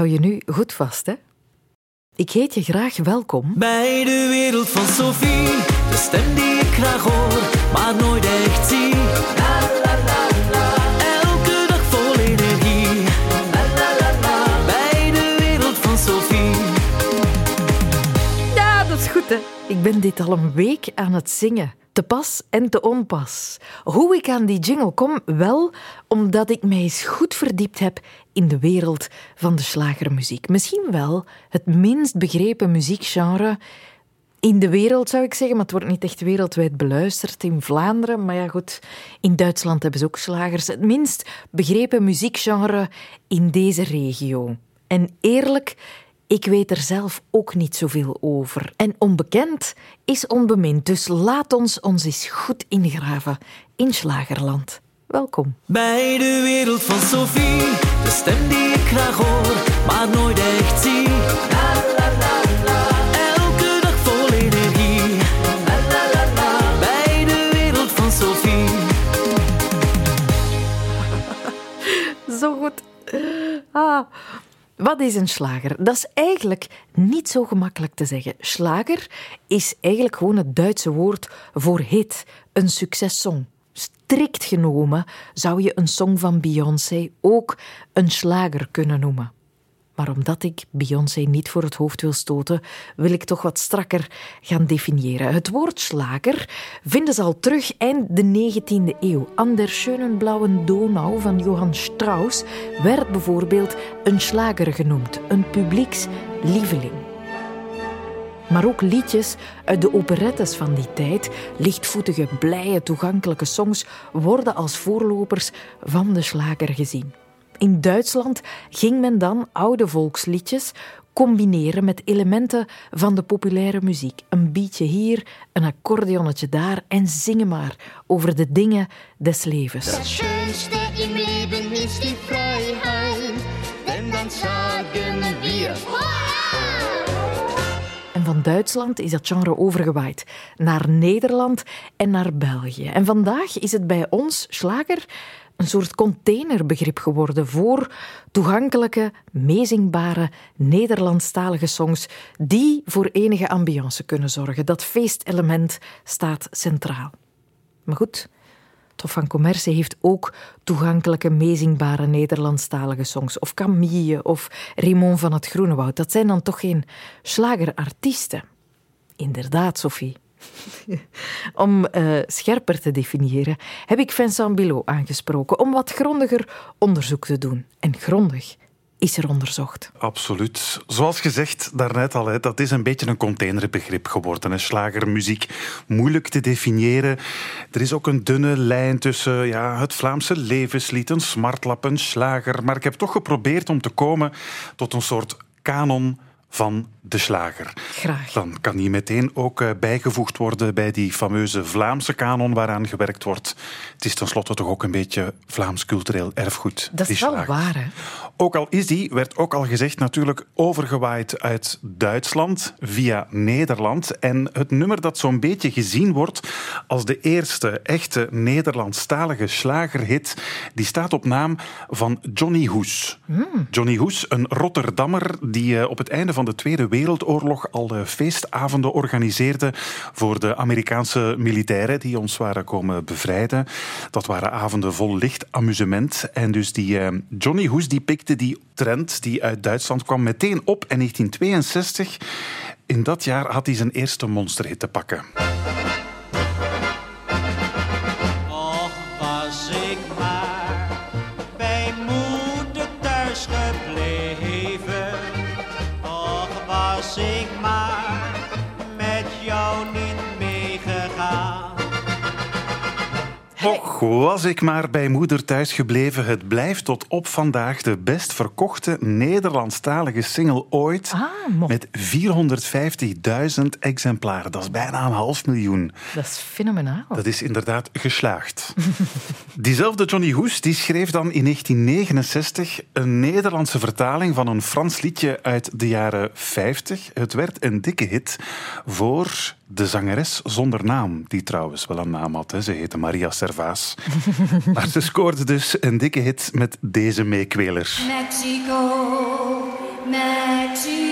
Hou je nu goed vast, hè? Ik heet je graag welkom. Bij de wereld van Sophie, de stem die ik graag hoor, maar nooit echt zie. La la la la, elke dag vol energie. La la la la, bij de wereld van Sophie. Ja, dat is goed, hè? Ik ben dit al een week aan het zingen. Te pas en te onpas. Hoe ik aan die jingle kom? Wel omdat ik mij eens goed verdiept heb in de wereld van de slagermuziek. Misschien wel het minst begrepen muziekgenre in de wereld, zou ik zeggen. Maar het wordt niet echt wereldwijd beluisterd in Vlaanderen. Maar ja, goed, in Duitsland hebben ze ook slagers. Het minst begrepen muziekgenre in deze regio. En eerlijk, ik weet er zelf ook niet zoveel over. En onbekend is onbemind, dus laat ons ons eens goed ingraven in Slagerland. Welkom. Bij de wereld van Sophie, de stem die ik graag hoor, maar nooit echt zie. La la la la, elke dag vol energie. Bij de wereld van Sophie. Zo goed. Ah. Wat is een slager? Dat is eigenlijk niet zo gemakkelijk te zeggen. Slager is eigenlijk gewoon het Duitse woord voor hit, een successong. Strikt genomen zou je een song van Beyoncé ook een slager kunnen noemen. Maar omdat ik Beyoncé niet voor het hoofd wil stoten, wil ik toch wat strakker gaan definiëren. Het woord slager vinden ze al terug eind de 19e eeuw. An der schönen blauen Donau van Johann Strauss werd bijvoorbeeld een slager genoemd, een publiekslieveling. Maar ook liedjes uit de operettes van die tijd, lichtvoetige, blije, toegankelijke songs, worden als voorlopers van de slager gezien. In Duitsland ging men dan oude volksliedjes combineren met elementen van de populaire muziek. Een beatje hier, een accordeonnetje daar en zingen maar over de dingen des levens. Das Schönste im Leben ist die Freiheit, van Duitsland is dat genre overgewaaid naar Nederland en naar België. En vandaag is het bij ons, slager, een soort containerbegrip geworden voor toegankelijke, meezingbare Nederlandstalige songs die voor enige ambiance kunnen zorgen. Dat feestelement staat centraal. Maar goed, Tof van Commerce heeft ook toegankelijke, meezingbare Nederlandstalige songs. Of Camille of Raymond van het Groenewoud. Dat zijn dan toch geen slagerartiesten? Inderdaad, Sophie. Om uh, scherper te definiëren heb ik Vincent Bilot aangesproken om wat grondiger onderzoek te doen. En grondig is er onderzocht. Absoluut. Zoals gezegd daarnet al, dat is een beetje een containerbegrip geworden. Slagermuziek, moeilijk te definiëren. Er is ook een dunne lijn tussen ja, het Vlaamse levenslied, een smartlap, een slager. Maar ik heb toch geprobeerd om te komen tot een soort kanon van de slager. Graag. Dan kan die meteen ook uh, bijgevoegd worden bij die fameuze Vlaamse kanon waaraan gewerkt wordt. Het is tenslotte toch ook een beetje Vlaams cultureel erfgoed. Dat is wel slager. waar, hè? Ook al is die, werd ook al gezegd, natuurlijk overgewaaid uit Duitsland via Nederland. En het nummer dat zo'n beetje gezien wordt als de eerste echte Nederlandstalige slagerhit, die staat op naam van Johnny Hoes. Johnny Hoes, een Rotterdammer die uh, op het einde van de Tweede Wereldoorlog al feestavonden organiseerde voor de Amerikaanse militairen die ons waren komen bevrijden. Dat waren avonden vol licht amusement. En dus die uh, Johnny Hoes die pikte die trend die uit Duitsland kwam meteen op in 1962. In dat jaar had hij zijn eerste monsterhit te pakken. Och, was ik maar bij moeder thuis gebleven. Het blijft tot op vandaag de best verkochte Nederlandstalige single ooit. Ah, met 450.000 exemplaren. Dat is bijna een half miljoen. Dat is fenomenaal. Dat is inderdaad geslaagd. Diezelfde Johnny Hoes die schreef dan in 1969 een Nederlandse vertaling van een Frans liedje uit de jaren 50. Het werd een dikke hit voor de zangeres zonder naam, die trouwens wel een naam had. Hè. Ze heette Maria Servaas. maar ze scoorde dus een dikke hit met deze meekweler. Mexico, Mexico.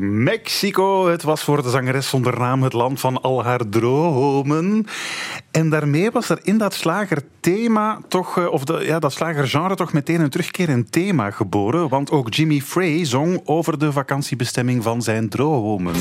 Mexico. Het was voor de zangeres zonder naam het land van al haar dromen. En daarmee was er in dat slagerthema toch, eh, of de, ja, dat slagergenre toch meteen een terugkerend thema geboren. Want ook Jimmy Frey zong over de vakantiebestemming van zijn dromen.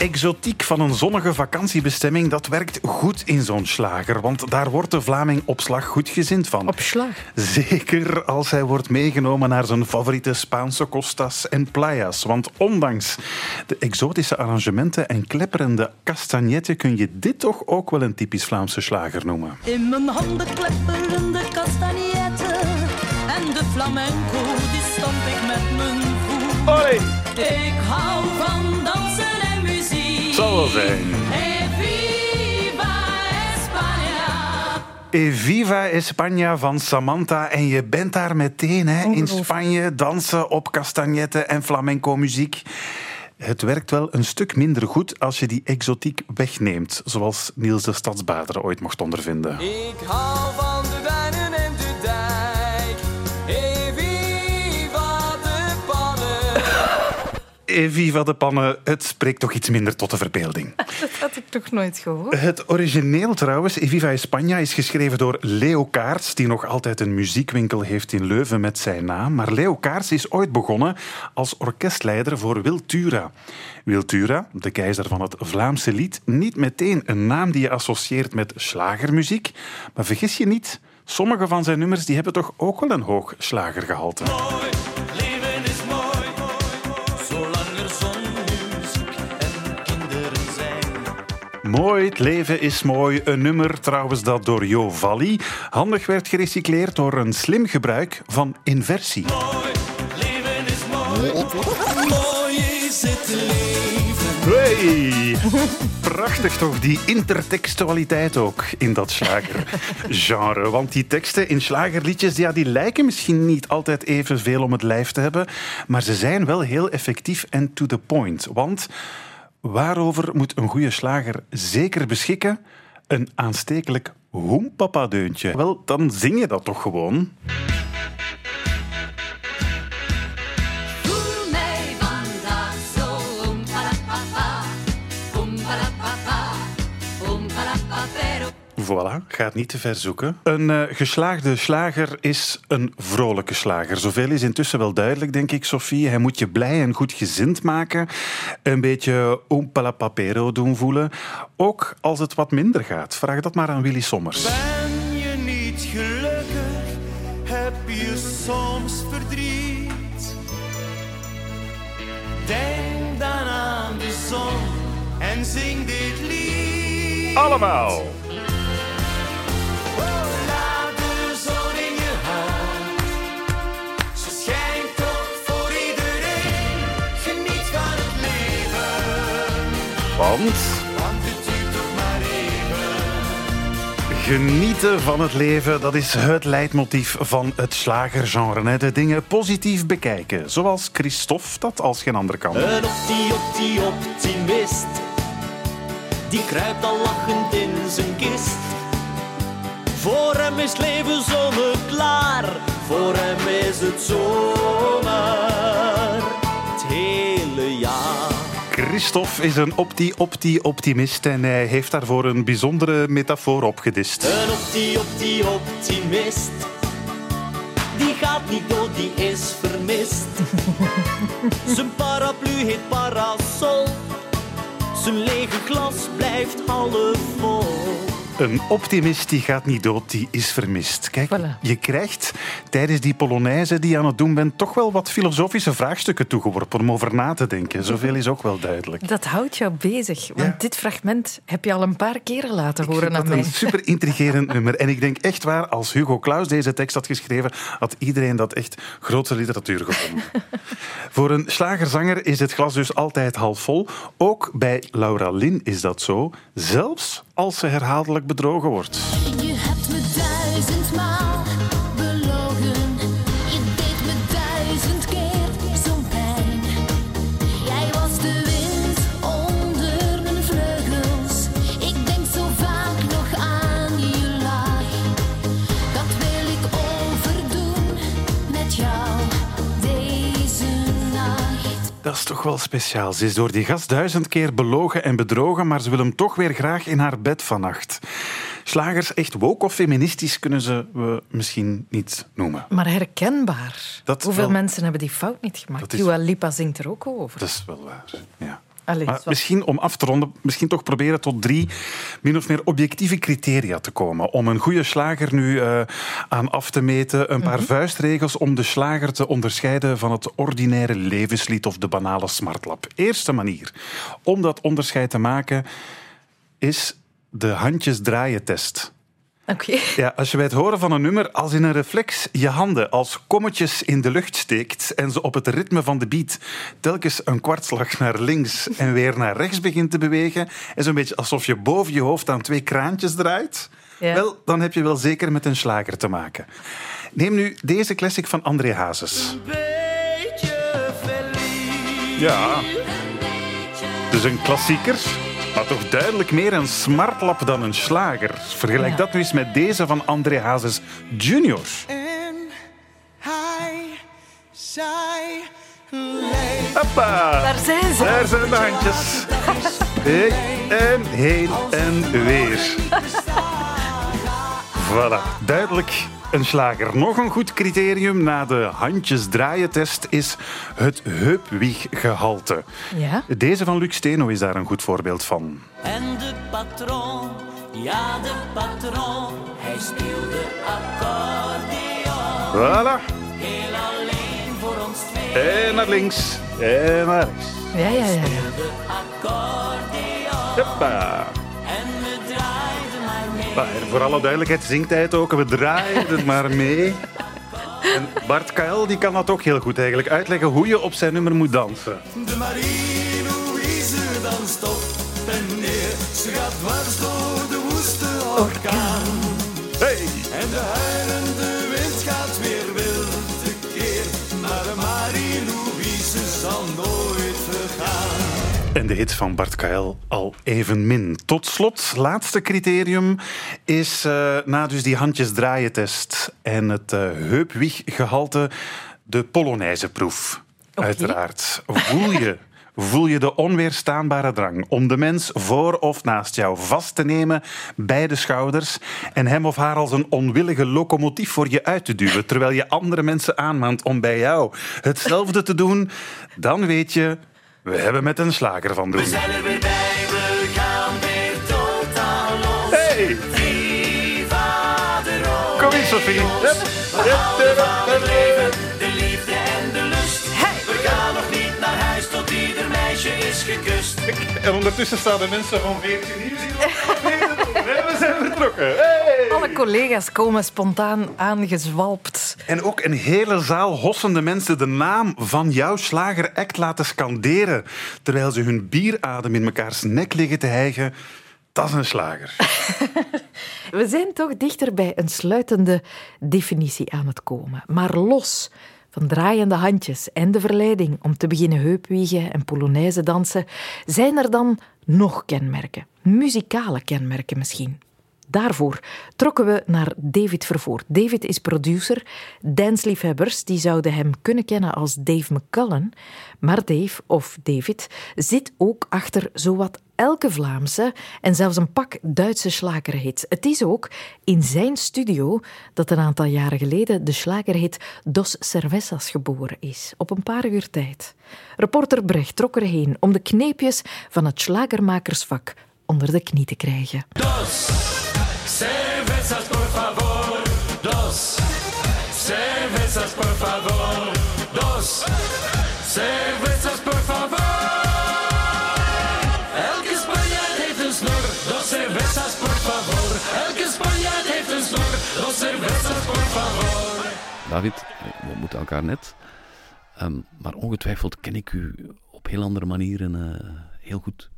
Exotiek van een zonnige vakantiebestemming, dat werkt goed in zo'n slager. Want daar wordt de Vlaming op slag goed gezind van. Op slag. Zeker als hij wordt meegenomen naar zijn favoriete Spaanse costas en playas. Want ondanks de exotische arrangementen en klepperende castagnetten kun je dit toch ook wel een typisch Vlaamse slager noemen. In mijn handen klepperende castagnetten. En de flamenco, die stamp ik met mijn voet. Ik hou van wel zijn. Hey, viva España. E Viva España van Samantha. En je bent daar meteen hè, in Spanje dansen op castagnetten en flamenco muziek. Het werkt wel een stuk minder goed als je die exotiek wegneemt, zoals Niels de Stadsbader ooit mocht ondervinden. Ik hou van E Viva de pannen, het spreekt toch iets minder tot de verbeelding. Dat had ik toch nooit gehoord. Het origineel trouwens, E Viva España, is geschreven door Leo Kaarts, die nog altijd een muziekwinkel heeft in Leuven met zijn naam. Maar Leo Kaarts is ooit begonnen als orkestleider voor Wiltura. Wiltura, de keizer van het Vlaamse lied, niet meteen een naam die je associeert met slagermuziek. Maar vergis je niet, sommige van zijn nummers die hebben toch ook wel een hoog slagergehalte. Mooi, Mooi, het leven is mooi. Een nummer trouwens dat door Jo Valli handig werd gerecycleerd door een slim gebruik van inversie. Mooi, leven is mooi, mooi is het leven. Hey! Prachtig toch, die intertextualiteit ook in dat slagergenre. Want die teksten in slagerliedjes ja, die lijken misschien niet altijd evenveel om het lijf te hebben, maar ze zijn wel heel effectief en to the point. Want waarover moet een goede slager zeker beschikken? Een aanstekelijk hoempapa-deuntje. Wel, dan zing je dat toch gewoon? Voilà, gaat niet te ver zoeken. Een eh, geslaagde slager is een vrolijke slager. Zoveel is intussen wel duidelijk, denk ik, Sophie. Hij moet je blij en goed gezind maken. Een beetje oompa papero doen voelen. Ook als het wat minder gaat. Vraag dat maar aan Willy Sommers. Ben je niet gelukkig? Heb je soms verdriet? Denk dan aan de zon en zing dit lied. Allemaal! Even. genieten van het leven, dat is het leidmotief van het slagergenre. De dingen positief bekijken. Zoals Christophe dat als geen ander kan. Een optie, optie, optimist. Die kruipt al lachend in zijn kist. Voor hem is leven zonneklaar. Voor hem is het zomer. Christophe is een opti-opti-optimist en hij heeft daarvoor een bijzondere metafoor opgedist. Een optie, optie, optimist. Die gaat niet dood, die is vermist. Zijn paraplu heet parasol. Zijn lege glas blijft half vol. Een optimist die gaat niet dood, die is vermist. Kijk, Voilà. je krijgt tijdens die Polonaise die je aan het doen bent toch wel wat filosofische vraagstukken toegeworpen om over na te denken. Zoveel is ook wel duidelijk. Dat houdt jou bezig. Want Ja. dit fragment heb je al een paar keren laten Ik horen aan dat mij. een super intrigerend nummer. En ik denk echt waar, als Hugo Claus deze tekst had geschreven, had iedereen dat echt grootste literatuur gevonden. Voor een slagerzanger is het glas dus altijd half vol. Ook bij Laura Lin is dat zo, zelfs als ze herhaaldelijk bedrogen wordt. Dat is toch wel speciaal. Ze is door die gast duizend keer belogen en bedrogen, maar ze wil hem toch weer graag in haar bed vannacht. Slagers, echt woke of feministisch, kunnen ze we misschien niet noemen. Maar herkenbaar. Dat Hoeveel wel. mensen hebben die fout niet gemaakt? Is- Dua Lipa zingt er ook over. Dat is wel waar. Ja. Allee, Maar zo- misschien om af te ronden, misschien toch proberen tot drie min of meer objectieve criteria te komen. Om een goede slager nu eh, aan af te meten. Een paar vuistregels om de slager te onderscheiden van het ordinaire levenslied of de banale smartlap. Eerste manier om dat onderscheid te maken is de handjes draaien test. Oké. Ja, als je bij het horen van een nummer als in een reflex je handen als kommetjes in de lucht steekt en ze op het ritme van de beat telkens een kwartslag naar links en weer naar rechts begint te bewegen en zo'n beetje alsof je boven je hoofd aan twee kraantjes draait, Ja. wel, dan heb je wel zeker met een slager te maken. Neem nu deze classic van André Hazes. Beetje verliefd. Ja. Dus een klassieker, maar toch duidelijk meer een smartlap dan een slager. Vergelijk Ja. dat nu eens met deze van André Hazes Junior. En hij zei... Hoppa. Daar zijn ze. Daar zijn de handjes. Heen en heen en weer. Voilà, duidelijk een slager. Nog een goed criterium na de handjes draaien test is het heupwieggehalte. Ja? Deze van Luc Steno is daar een goed voorbeeld van. En de patroon, ja de patroon, hij speelde accordeon. Voilà. Heel alleen voor ons twee. En naar links. En naar rechts. Ja, ja, ja. ja. De accordeon. Hoppa. Voor alle duidelijkheid zingt hij het ook. We draaien het maar mee. En Bart Kael die kan dat ook heel goed eigenlijk uitleggen hoe je op zijn nummer moet dansen. De Marie-Louise danst op en neer. Ze gaat dwars door de woeste orkaan. De hit van Bart Kael al even min. Tot slot, laatste criterium is eh, na dus die handjes draaien test en het eh heupwieggehalte de Polonaise-proef. Oké. Uiteraard. Voel je, voel je de onweerstaanbare drang om de mens voor of naast jou vast te nemen bij de schouders en hem of haar als een onwillige locomotief voor je uit te duwen, terwijl je andere mensen aanmaant om bij jou hetzelfde te doen, dan weet je, we hebben met een slager van doen. zijn er weer bij, we gaan weer totaal los. Hey, Viva de rood. kom eens, Sophie. Hup. We houden van het leven, de liefde en de lust. We gaan nog niet naar huis tot ieder meisje is gekust. En ondertussen staan de mensen van 14 hier. zien we. We vertrokken. Hey. Alle collega's komen spontaan aangezwalpt. En ook een hele zaal hossende mensen de naam van jouw slageract laten scanderen. Terwijl ze hun bieradem in mekaars nek liggen te hijgen. Dat is een slager. We zijn toch dichter bij een sluitende definitie aan het komen. Maar los van draaiende handjes en de verleiding om te beginnen heupwiegen en polonaise dansen, zijn er dan nog kenmerken. Muzikale kenmerken misschien. Daarvoor trokken we naar David Vervoort. David is producer. Dansliefhebbers die zouden hem kunnen kennen als Dave McCullen. Maar Dave, of David, zit ook achter zowat elke Vlaamse en zelfs een pak Duitse slagerhits. Het is ook in zijn studio dat een aantal jaren geleden de slagerhit Dos Cervezas geboren is. Op een paar uur tijd. Reporter Brecht trok erheen om de kneepjes van het slagermakersvak onder de knie te krijgen. Dos Cervezas, por favor. Dos. Cervezas, por favor. Dos. Cervezas, por favor. Elke Spanjaard heeft een snor. Dos cervezas, por favor. Elke Spanjaard heeft een snor. Dos cervezas, por favor. David, we moeten elkaar net. Ehm, maar ongetwijfeld ken ik u op heel andere manieren eh, heel goed.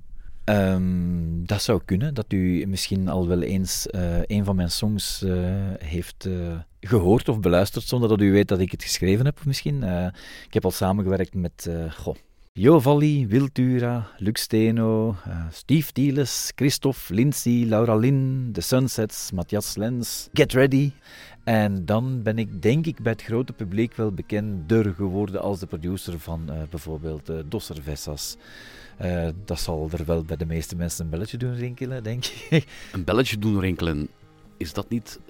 Ehm, dat zou kunnen, dat u misschien al wel eens eh, een van mijn songs eh, heeft eh, gehoord of beluisterd zonder dat u weet dat ik het geschreven heb misschien. Ik heb al samengewerkt met goh, Jo Valli, Wiltura, Luc Steno, Steve Thieles, Christophe, Lindsay, Laura Lynn, The Sunsets, Matthias Lens, Get Ready. En dan ben ik denk ik bij het grote publiek wel bekender geworden als de producer van bijvoorbeeld Dosser Vessas. Eh, dat zal er wel bij de meeste mensen een belletje doen rinkelen, denk ik. Een belletje doen rinkelen, is dat niet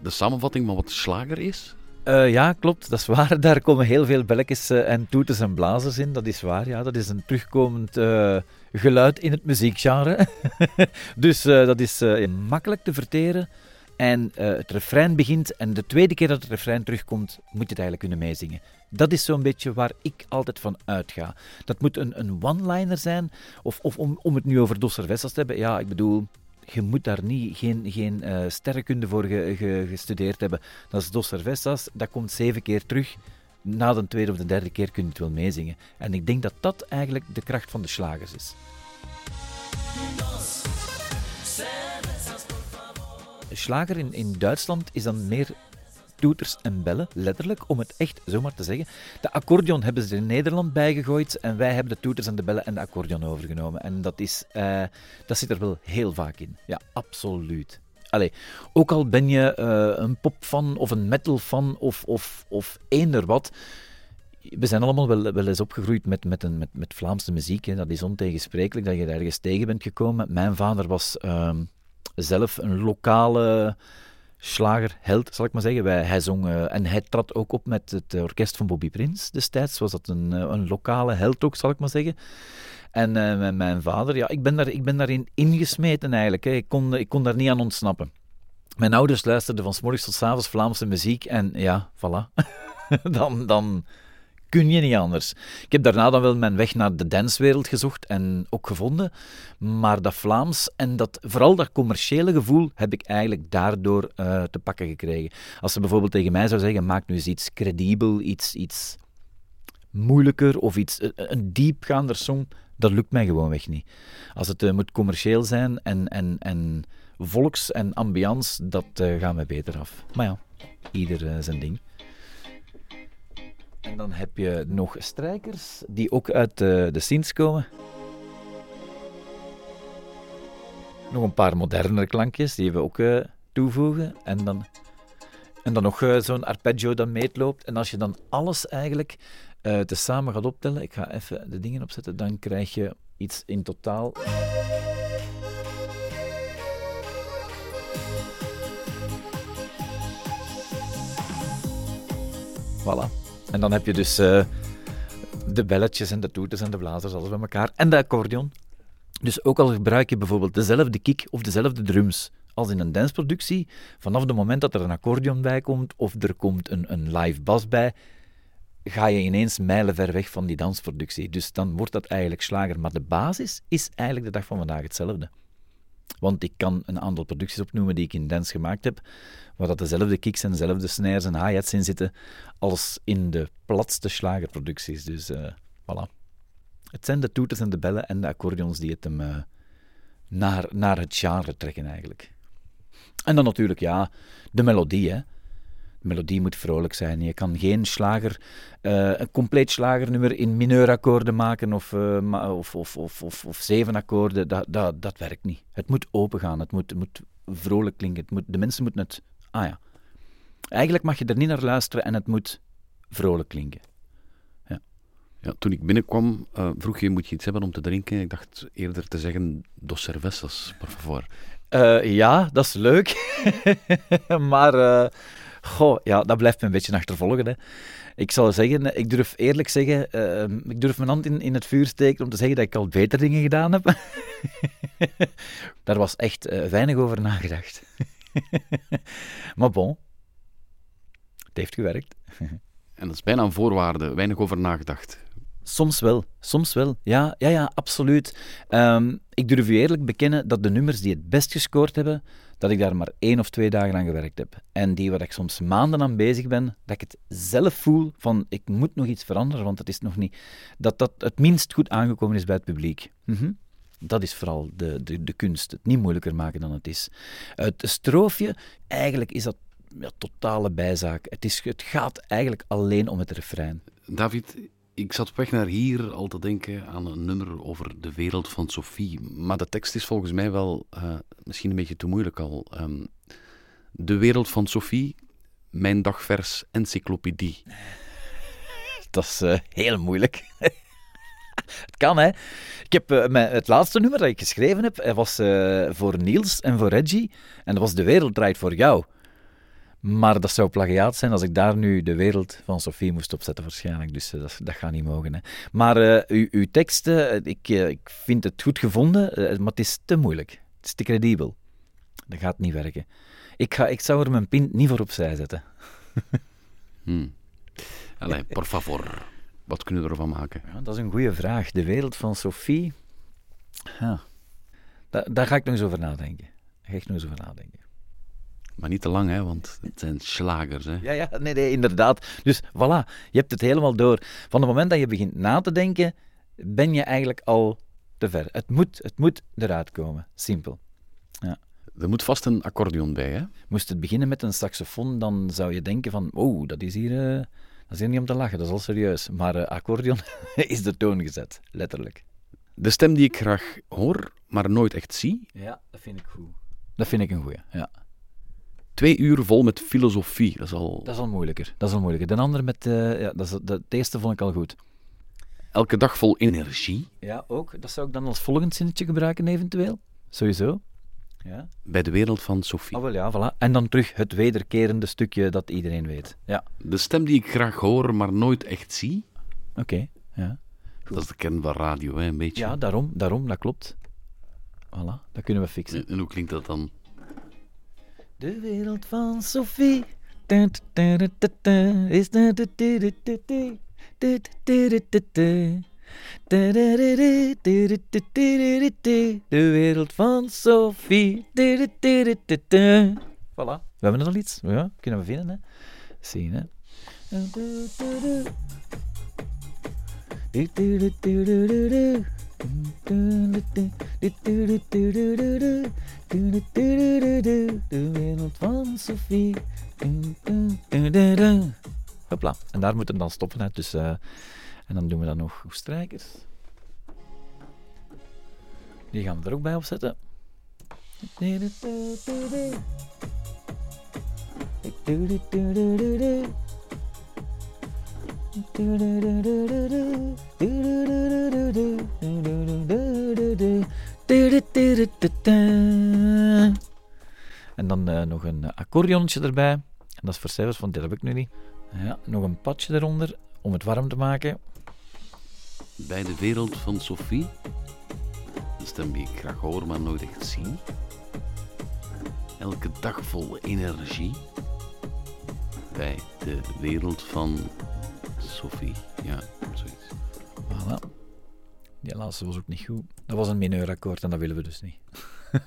de samenvatting van wat slager is? Eh, ja, klopt, dat is waar. Daar komen heel veel belletjes eh, en toeters en blazers in. Dat is waar, ja. Dat is een terugkomend geluid in het muziekgenre. dus dat is makkelijk te verteren. En eh, het refrein begint en de tweede keer dat het refrein terugkomt, moet je het eigenlijk kunnen meezingen. Dat is zo'n beetje waar ik altijd van uitga. Dat moet een, een one-liner zijn. Of, of om, om het nu over Dos te hebben. Ja, ik bedoel, je moet daar niet, geen, geen eh, sterrenkunde voor ge- ge- gestudeerd hebben. Dat is Dos dat komt zeven keer terug. Na de tweede of de derde keer kun je het wel meezingen. En ik denk dat dat eigenlijk de kracht van de slagers is. Slager in, in Duitsland is dan meer toeters en bellen, letterlijk, om het echt zomaar te zeggen. De accordeon hebben ze in Nederland bijgegooid en wij hebben de toeters en de bellen en de accordeon overgenomen. En dat, is, eh, dat zit er wel heel vaak in. Ja, absoluut. Allee, ook al ben je eh, een popfan of een metalfan of, of, of eender wat, we zijn allemaal wel, wel eens opgegroeid met, met, een, met, met Vlaamse muziek. Hè. Dat is ontegensprekelijk dat je er ergens tegen bent gekomen. Mijn vader was ehm, zelf een lokale slagerheld, zal ik maar zeggen. Wij, hij zong, eh, en hij trad ook op met het orkest van Bobby Prins destijds. Was dat een, eh, een lokale held ook, zal ik maar zeggen. En eh, mijn, vader, ja, ik ben, daar, ik ben daarin ingesmeten eigenlijk. Hè. Ik, kon, ik kon daar niet aan ontsnappen. Mijn ouders luisterden van s morgens tot s avonds Vlaamse muziek en ja, voilà. dan, dan kun je niet anders. Ik heb daarna dan wel mijn weg naar de danswereld gezocht en ook gevonden. Maar dat Vlaams en dat, vooral dat commerciële gevoel heb ik eigenlijk daardoor eh, te pakken gekregen. Als ze bijvoorbeeld tegen mij zou zeggen, maak nu eens iets credibel, iets, iets moeilijker of iets, een- een diepgaander song, dat lukt mij gewoonweg niet. Als het eh, moet commercieel zijn en, en, en volks en ambiance, dat eh, gaat beter af. Maar ja, ieder eh, zijn ding. En dan heb je nog strijkers die ook uit eh, de scenes komen. Nog een paar modernere klankjes die we ook eh, toevoegen. En dan, en dan nog eh, zo'n arpeggio dat meetloopt. En als je dan alles eigenlijk eh tezamen gaat optellen, ik ga even de dingen opzetten, dan krijg je iets in totaal. Voilà. En dan heb je dus eh, de belletjes en de toeters en de blazers, alles bij elkaar. En de accordeon. Dus ook al gebruik je bijvoorbeeld dezelfde kick of dezelfde drums als in een danceproductie, vanaf het moment dat er een accordeon bij komt of er komt een, een live bas bij, ga je ineens mijlenver weg van die dansproductie. Dus dan wordt dat eigenlijk slager. Maar de basis is eigenlijk de dag van vandaag hetzelfde. Want ik kan een aantal producties opnoemen die ik in dance gemaakt heb, waar dat dezelfde kicks en dezelfde snares en hi-hats in zitten als in de platste slagerproducties. Dus eh voilà. Het zijn de toeters en de bellen en de accordeons die het hem eh, naar, naar het genre trekken eigenlijk. En dan natuurlijk, ja, de melodie. Hè. Melodie moet vrolijk zijn. Je kan geen slager, eh, een compleet slagernummer in mineurakkoorden maken of, eh, of, of, of, of, of zeven akkoorden. Dat, dat, dat werkt niet. Het moet open gaan. Het moet, het moet vrolijk klinken. Het moet, de mensen moeten het... Ah ja. Eigenlijk mag je er niet naar luisteren en het moet vrolijk klinken. Ja, toen ik binnenkwam, eh, vroeg je, moet je iets hebben om te drinken? Ik dacht eerder te zeggen, dos cervezas, por favor. Ja, dat is leuk. maar, goh, ja, dat blijft me een beetje achtervolgen. Hè. Ik zal zeggen, ik durf eerlijk zeggen, eh, ik durf mijn hand in, in het vuur steken om te zeggen dat ik al beter dingen gedaan heb. Daar was echt eh, weinig over nagedacht. maar bon, het heeft gewerkt. En dat is bijna een voorwaarde, weinig over nagedacht. Soms wel, soms wel. Ja, ja, ja absoluut. Ehm, ik durf u eerlijk bekennen dat de nummers die het best gescoord hebben, dat ik daar maar één of twee dagen aan gewerkt heb. En die waar ik soms maanden aan bezig ben, dat ik het zelf voel van ik moet nog iets veranderen, want het is nog niet... Dat dat het minst goed aangekomen is bij het publiek. Mhm. Dat is vooral de, de, de kunst. Het niet moeilijker maken dan het is. Het stroofje, eigenlijk is dat ja, totale bijzaak. Het, is, het gaat eigenlijk alleen om het refrein. David, ik zat op weg naar hier al te denken aan een nummer over de wereld van Sophie. Maar de tekst is volgens mij wel eh, misschien een beetje te moeilijk al. Ehm, de wereld van Sophie, mijn dagvers encyclopedie. Dat is eh, heel moeilijk. het kan, hè. Ik heb eh, mijn- het laatste nummer dat ik geschreven heb, was voor Niels en voor Reggie. En dat was De wereld draait voor jou. Maar dat zou plagiaat zijn als ik daar nu de wereld van Sophie moest opzetten, waarschijnlijk. Dus eh, dat, dat gaat niet mogen. Hè. Maar eh, uw, uw teksten, eh, ik, ik vind het goed gevonden, maar het is te moeilijk. Het is te credibel. Dat gaat niet werken. Ik, ga, ik zou er mijn pint niet voor opzij zetten. Hmm. Allee, por favor. Wat kunnen we ervan maken? Ja, dat is een goede vraag. De wereld van Sophie. Da- daar ga ik nog eens over nadenken. Daar ga ik nog eens over nadenken. Maar niet te lang, hè, want het zijn slagers. Hè. Ja, ja, nee, nee, inderdaad. Dus voilà, je hebt het helemaal door. Van het moment dat je begint na te denken, ben je eigenlijk al te ver. Het moet, het moet eruit komen. Simpel. Ja. Er moet vast een accordeon bij, hè? Moest het beginnen met een saxofoon, dan zou je denken van, oh, dat is hier, eh, dat is hier niet om te lachen, dat is al serieus. Maar eh, accordeon is de toon gezet, letterlijk. De stem die ik graag hoor, maar nooit echt zie. Ja, dat vind ik goed. Dat vind ik een goeie, ja. Twee uur vol met filosofie. Dat is al Dat is al moeilijker. Dat is al moeilijker. De andere met, eh, ja, dat is, dat, het eerste vond ik al goed. elke dag vol energie. Ja, ook. Dat zou ik dan als volgend zinnetje gebruiken, eventueel. Sowieso. Ja. Bij de wereld van Sophie. Ah, wel ja, voilà. En dan terug het wederkerende stukje dat iedereen weet. Ja, De stem die ik graag hoor, maar nooit echt zie. oké. Ja. Dat is de kern van radio, hè, een beetje. ja, daarom, daarom, dat klopt. Voilà, dat kunnen we fixen. En, en hoe klinkt dat dan? De wereld van Sophie. Is. De wereld van Sophie. Voilà. We hebben er al iets. Ja, kunnen we vinden, hè. Zien, hè. De wereld van Sophie. Hopla. En daar moeten we dan stoppen. Dus, eh, en dan doen we dan nog strijkers. Die gaan we er ook bij opzetten. En dan eh, nog een accordeonnetje erbij. En dat is voor cijfers, want dit heb ik nu niet. Ja, nog een patje eronder om het warm te maken. Bij de wereld van Sophie. De stem die ik graag hoor, maar nooit echt zie. Elke dag vol energie. Bij de wereld van Sophie. Ja, zoiets. Voilà. Die laatste was ook niet goed. Dat was een mineurakkoord en dat willen we dus niet.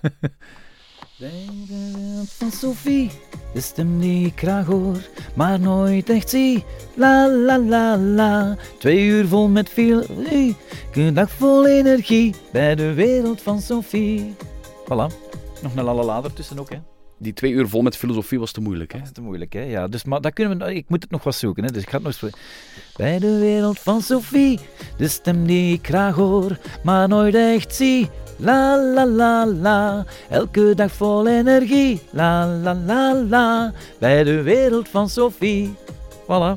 De wereld van Sophie, de stem die ik graag hoor, maar nooit echt zie. La la la la, twee uur vol met veel, een dag vol energie, bij de wereld van Sophie. Voilà, nog een lalala ertussen ook, hè. Die twee uur vol met filosofie was te moeilijk, hè? Dat is te moeilijk, hè? Ja, dus, maar dat kunnen we, ik moet het nog wat zoeken, hè? dus ik ga het nog eens... Bij de wereld van Sophie, de stem die ik graag hoor, maar nooit echt zie. La la la la, elke dag vol energie. La la la la, bij de wereld van Sophie. Voilà.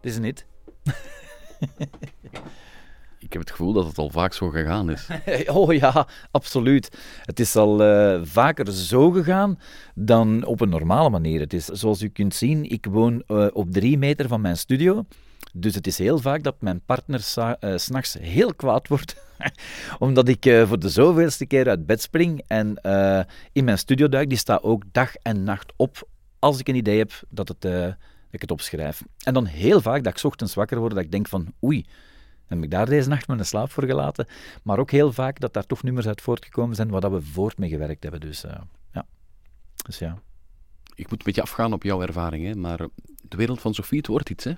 Dit is het. Ik heb het gevoel dat het al vaak zo gegaan is. Oh ja, absoluut. Het is al eh, vaker zo gegaan dan op een normale manier. Het is, zoals u kunt zien, ik woon eh, op drie meter van mijn studio. Dus het is heel vaak dat mijn partner sa- eh, s'nachts heel kwaad wordt. omdat ik voor de zoveelste keer uit bed spring. En in mijn studio duik, die staat ook dag en nacht op. Als ik een idee heb dat, ik het opschrijf. En dan heel vaak dat ik ochtends wakker word, dat ik denk van oei, heb ik daar deze nacht mijn slaap voor gelaten? Maar ook heel vaak dat daar toch nummers uit voortgekomen zijn waar dat we voort mee gewerkt hebben. Dus eh, ja. Dus ja. Ik moet een beetje afgaan op jouw ervaring, hè, maar de wereld van Sophie, het wordt iets, hè?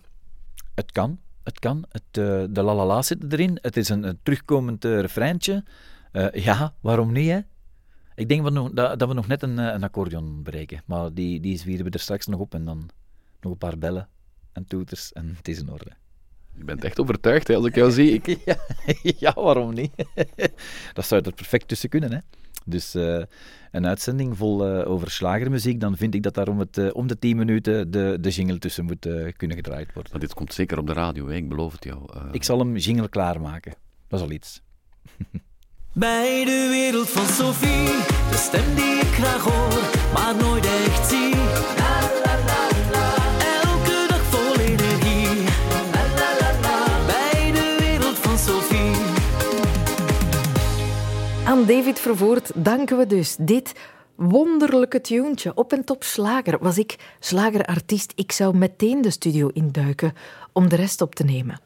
Het kan, het kan. Het, eh, de lalala zit erin. Het is een, een terugkomend eh, refreintje. Eh, ja, waarom niet, hè? Ik denk dat, we nog- dat, we nog net een, eh, een accordeon bereiken. Maar die, die zwieren we er straks nog op en dan nog een paar bellen en toeters en het is in orde. Je bent echt overtuigd, hè, als ik jou zie. Ik... Ja, ja, waarom niet? dat zou er perfect tussen kunnen, hè? Dus eh, een uitzending vol eh, over slagermuziek, dan vind ik dat daar om, het, eh, om de 10 minuten de, de jingle tussen moet kunnen gedraaid worden. Maar dit komt zeker op de radio, hè? ik beloof het jou. Ik zal hem jingle klaarmaken. Dat is al iets. Bij de wereld van Sophie, de stem die ik graag hoor, maar nooit echt zie. Aan David Vervoort danken we dus dit wonderlijke tuentje. Op en top slager. Was ik slagerartiest, ik zou meteen de studio induiken om de rest op te nemen.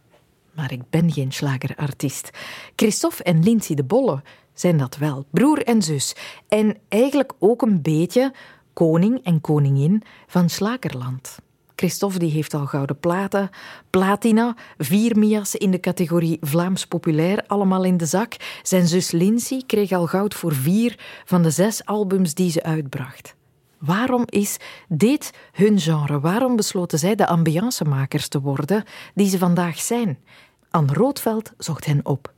Maar ik ben geen slagerartiest. Christophe en Lindsay de Bolle zijn dat wel, broer en zus. En eigenlijk ook een beetje koning en koningin van Slagerland. Christophe die heeft al gouden platen, platina, vier Mia's in de categorie Vlaams populair, allemaal in de zak. Zijn zus Lindsay kreeg al goud voor vier van de zes albums die ze uitbracht. Waarom is dit hun genre? Waarom besloten zij de ambiancemakers te worden die ze vandaag zijn? Anne Roodveld zocht hen op.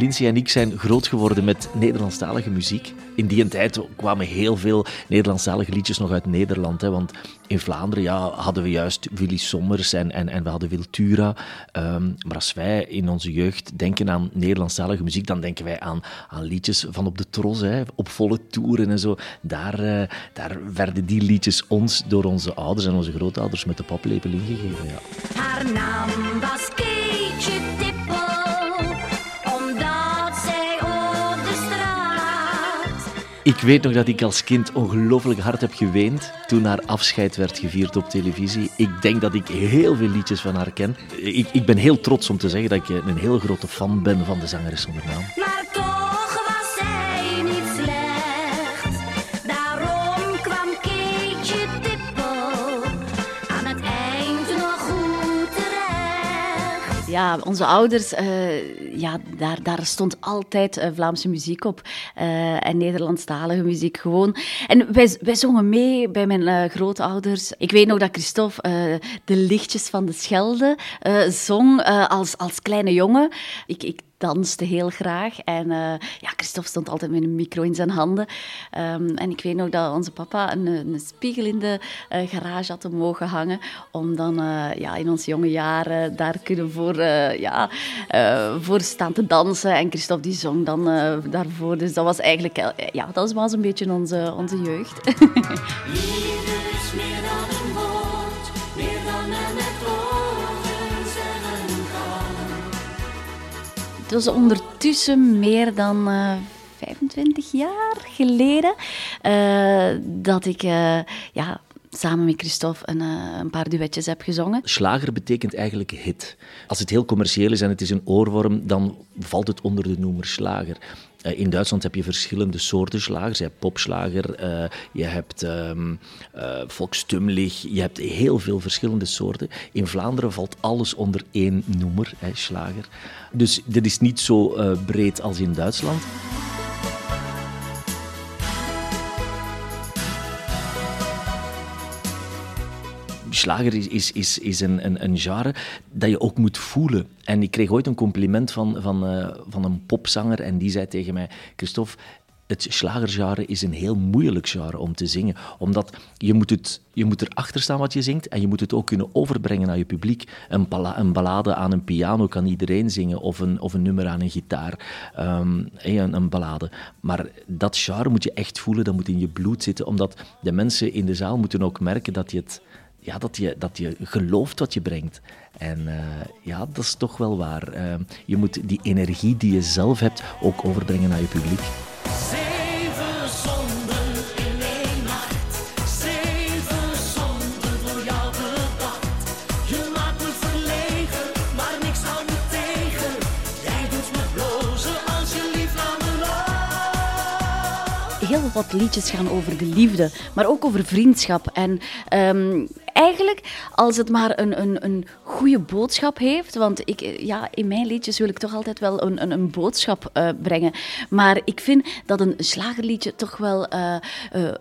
Lindsay en ik zijn groot geworden met Nederlandstalige muziek. In die tijd kwamen heel veel Nederlandstalige liedjes nog uit Nederland. Hè, want in Vlaanderen ja, hadden we juist Willy Sommers en, en, we hadden Wiltura. Ehm, maar als wij in onze jeugd denken aan Nederlandstalige muziek, dan denken wij aan, aan liedjes van op de tros, hè, op volle toeren en zo. Daar, eh, daar werden die liedjes ons door onze ouders en onze grootouders met de paplepel ingegeven. Ja. Haar naam was Ik weet nog dat ik als kind ongelooflijk hard heb geweend toen haar afscheid werd gevierd op televisie. Ik denk dat ik heel veel liedjes van haar ken. Ik, ik ben heel trots om te zeggen dat ik een heel grote fan ben van de zangeres zonder naam. Ja, onze ouders, eh, ja, daar, daar stond altijd eh, Vlaamse muziek op eh, en Nederlandstalige muziek gewoon. En wij, wij zongen mee bij mijn grootouders. Ik weet nog dat Christophe de lichtjes van de Schelde zong als, als kleine jongen. Ik, ik danste heel graag en eh, ja, Christophe stond altijd met een micro in zijn handen. Ehm, en ik weet nog dat onze papa een, een spiegel in de eh, garage had mogen hangen, om dan eh, ja, in onze jonge jaren daar kunnen voor, ja, voor staan te dansen. En Christophe die zong dan daarvoor. Dus dat was eigenlijk, ja, dat was een beetje onze, onze jeugd. Het was ondertussen meer dan eh, 25 jaar geleden eh, dat ik eh, ja, samen met Christophe een, eh, een paar duetjes heb gezongen. Slager betekent eigenlijk hit. Als het heel commercieel is en het is een oorworm, dan valt het onder de noemer slager. Eh, in Duitsland heb je verschillende soorten slagers. Je hebt popslager, eh, je hebt volkstummelig, je hebt heel veel verschillende soorten. In Vlaanderen valt alles onder één noemer, hè, slager. Dus dit is niet zo breed als in Duitsland. Slager is, is, is, is een, een, een genre dat je ook moet voelen. En ik kreeg ooit een compliment van, van, eh, van een popzanger en die zei tegen mij: Christophe, het slagergenre is een heel moeilijk genre om te zingen. Omdat je moet, het, je moet erachter staan wat je zingt en je moet het ook kunnen overbrengen aan je publiek. Een, een ballade aan een piano kan iedereen zingen of een, of een nummer aan een gitaar. Eh, een, een ballade. Maar dat genre moet je echt voelen, dat moet in je bloed zitten. Omdat de mensen in de zaal moeten ook merken dat je het ja, dat, je, dat je gelooft wat je brengt. En eh, ja, dat is toch wel waar. Eh, je moet die energie die je zelf hebt ook overbrengen naar je publiek. Liedjes gaan over de liefde, maar ook over vriendschap. En ehm, eigenlijk, als het maar een, een, een goede boodschap heeft, want ik, eh, ja, in mijn liedjes wil ik toch altijd wel een, een, een boodschap eh, brengen. Maar ik vind dat een slagerliedje toch wel eh,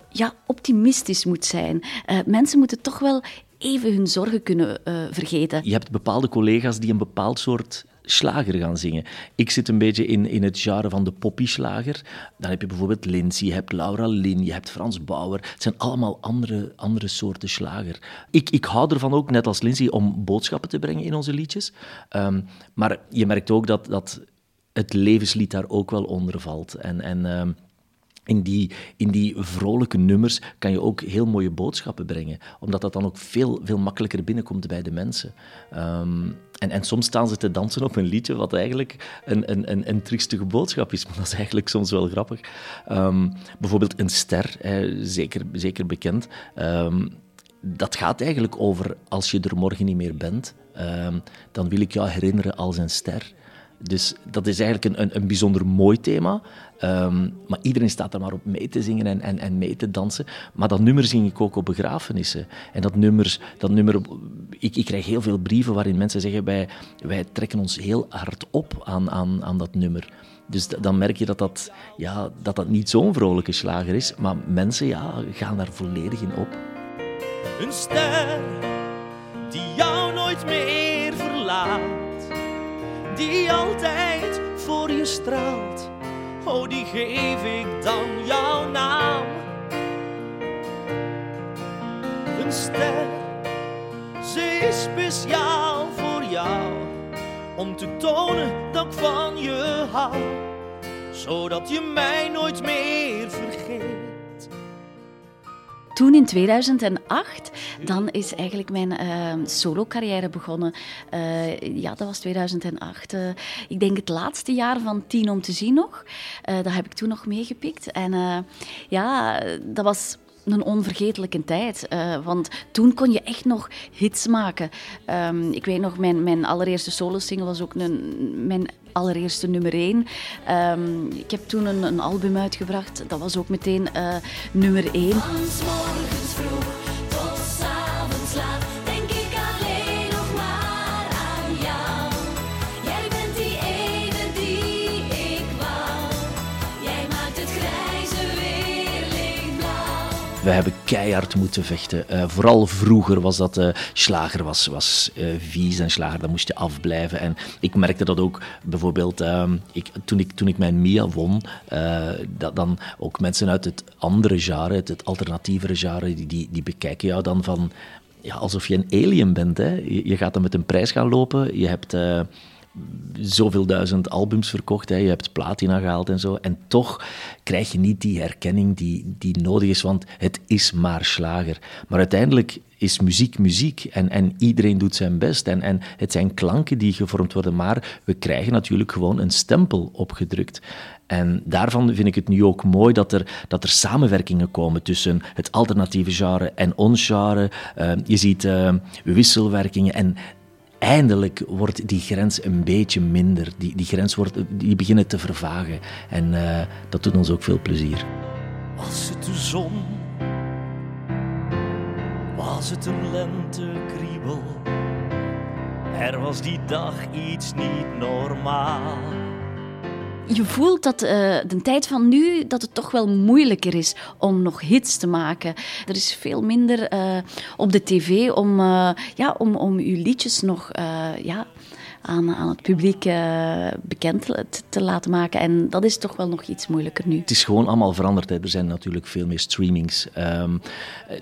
ja, optimistisch moet zijn. Mensen moeten toch wel even hun zorgen kunnen vergeten. Je hebt bepaalde collega's die een bepaald soort slager gaan zingen. Ik zit een beetje in, in het genre van de poppy-slager. Dan heb je bijvoorbeeld Lindsay, je hebt Laura Lin, je hebt Frans Bauer. Het zijn allemaal andere, andere soorten slager. Ik, ik hou ervan ook, net als Lindsay, om boodschappen te brengen in onze liedjes. Ehm, maar je merkt ook dat, dat het levenslied daar ook wel onder valt. En... en ehm, in die, in die vrolijke nummers kan je ook heel mooie boodschappen brengen. Omdat dat dan ook veel, veel makkelijker binnenkomt bij de mensen. Ehm, en, en soms staan ze te dansen op een liedje wat eigenlijk een, een, een, een boodschap is. Maar dat is eigenlijk soms wel grappig. Ehm, bijvoorbeeld Een Ster, zeker, zeker bekend. Ehm, dat gaat eigenlijk over als je er morgen niet meer bent, dan wil ik jou herinneren als een ster. Dus dat is eigenlijk een, een, een bijzonder mooi thema. Ehm, maar iedereen staat er maar op mee te zingen en, en, en mee te dansen. Maar dat nummer zing ik ook op begrafenissen. En dat, nummers, dat nummer, ik, ik krijg heel veel brieven waarin mensen zeggen: wij, wij trekken ons heel hard op aan, aan, aan dat nummer. Dus dan merk je dat dat, ja, dat, dat niet zo'n vrolijke slager is. Maar mensen ja, gaan daar volledig in op. Een ster die jou nooit meer. Die altijd voor je straalt. Oh, die geef ik dan jouw naam. Een ster, ze is speciaal voor jou. Om te tonen dat ik van je hou. Zodat je mij nooit meer vergeet. Toen in 2008, dan is eigenlijk mijn eh, solo-carrière begonnen. Eh, ja, dat was 2008. Eh, ik denk het laatste jaar van Tien om te zien nog. Dat heb ik toen nog meegepikt. En ja, dat was een onvergetelijke tijd. want toen kon je echt nog hits maken. Ehm, ik weet nog, mijn, mijn allereerste solo-single was ook een, mijn allereerste nummer één. Ehm, ik heb toen een, een album uitgebracht. Dat was ook meteen eh, nummer één. Van 's morgens vroeg tot avonds laat We hebben keihard moeten vechten. Eh, vooral vroeger was dat eh, slager was, was eh, vies en slager, daar moest je afblijven. En ik merkte dat ook bijvoorbeeld ehm, ik, toen, ik, toen ik mijn Mia won, dat dan ook mensen uit het andere genre, het, het alternatievere genre, die, die, die bekijken jou dan van ja, alsof je een alien bent. Hè? Je, je gaat dan met een prijs gaan lopen, je hebt zoveel duizend albums verkocht, hè? je hebt platina gehaald en zo. En toch krijg je niet die herkenning die, die nodig is, want het is maar slager. Maar uiteindelijk is muziek muziek en, en iedereen doet zijn best. En, en het zijn klanken die gevormd worden, maar we krijgen natuurlijk gewoon een stempel opgedrukt. En daarvan vind ik het nu ook mooi dat er, dat er samenwerkingen komen tussen het alternatieve genre en ons genre. Eh, je ziet eh, wisselwerkingen en eindelijk wordt die grens een beetje minder. Die, die grens wordt, die beginnen te vervagen. En eh, dat doet ons ook veel plezier. Was het de zon? Was het een lentekriebel? Er was die dag iets niet normaal. Je voelt dat eh, de tijd van nu, dat het toch wel moeilijker is om nog hits te maken. Er is veel minder eh, op de tv om, eh, ja, om, om uw liedjes nog ja, aan, aan het publiek eh, bekend te, te laten maken. En dat is toch wel nog iets moeilijker nu. Het is gewoon allemaal veranderd. Hè. Er zijn natuurlijk veel meer streamings. Ehm, eh,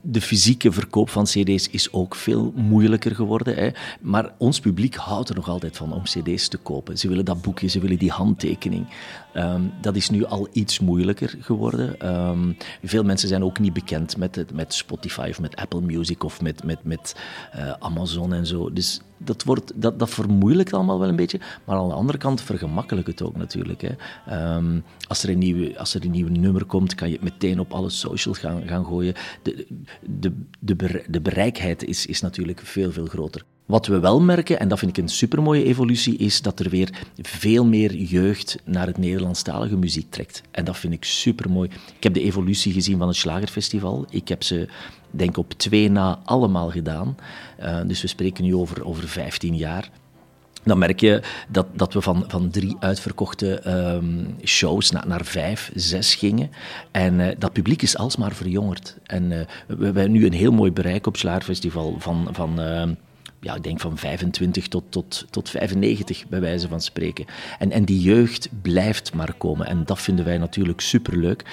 de fysieke verkoop van cd's is ook veel moeilijker geworden. Hè. Maar ons publiek houdt er nog altijd van om cd's te kopen. Ze willen dat boekje, ze willen die handtekening. Ehm, dat is nu al iets moeilijker geworden. Ehm, veel mensen zijn ook niet bekend met, met Spotify of met Apple Music of met, met, met eh, Amazon en zo. Dus dat, wordt, dat, dat vermoeilijkt allemaal wel een beetje. Maar aan de andere kant vergemakkelijkt het ook natuurlijk. Hè. Ehm, als, er een nieuwe, als er een nieuw nummer komt, kan je het meteen op alle socials gaan, gaan gooien. De, de, de, de bereikheid is, is natuurlijk veel, veel groter. Wat we wel merken, en dat vind ik een supermooie evolutie, is dat er weer veel meer jeugd naar het Nederlandstalige muziek trekt. En dat vind ik supermooi. Ik heb de evolutie gezien van het Slagerfestival. Ik heb ze, denk op twee na allemaal gedaan. Eh, dus we spreken nu over, over 15 jaar. Dan merk je dat, dat we van, van drie uitverkochte ehm, shows naar, naar vijf, zes gingen. En eh, dat publiek is alsmaar verjongerd. En eh, we, hebben nu een heel mooi bereik op het Slagerfestival van... van ehm, ja, ik denk van 25 tot, tot, tot 95, bij wijze van spreken. En, en die jeugd blijft maar komen. En dat vinden wij natuurlijk superleuk.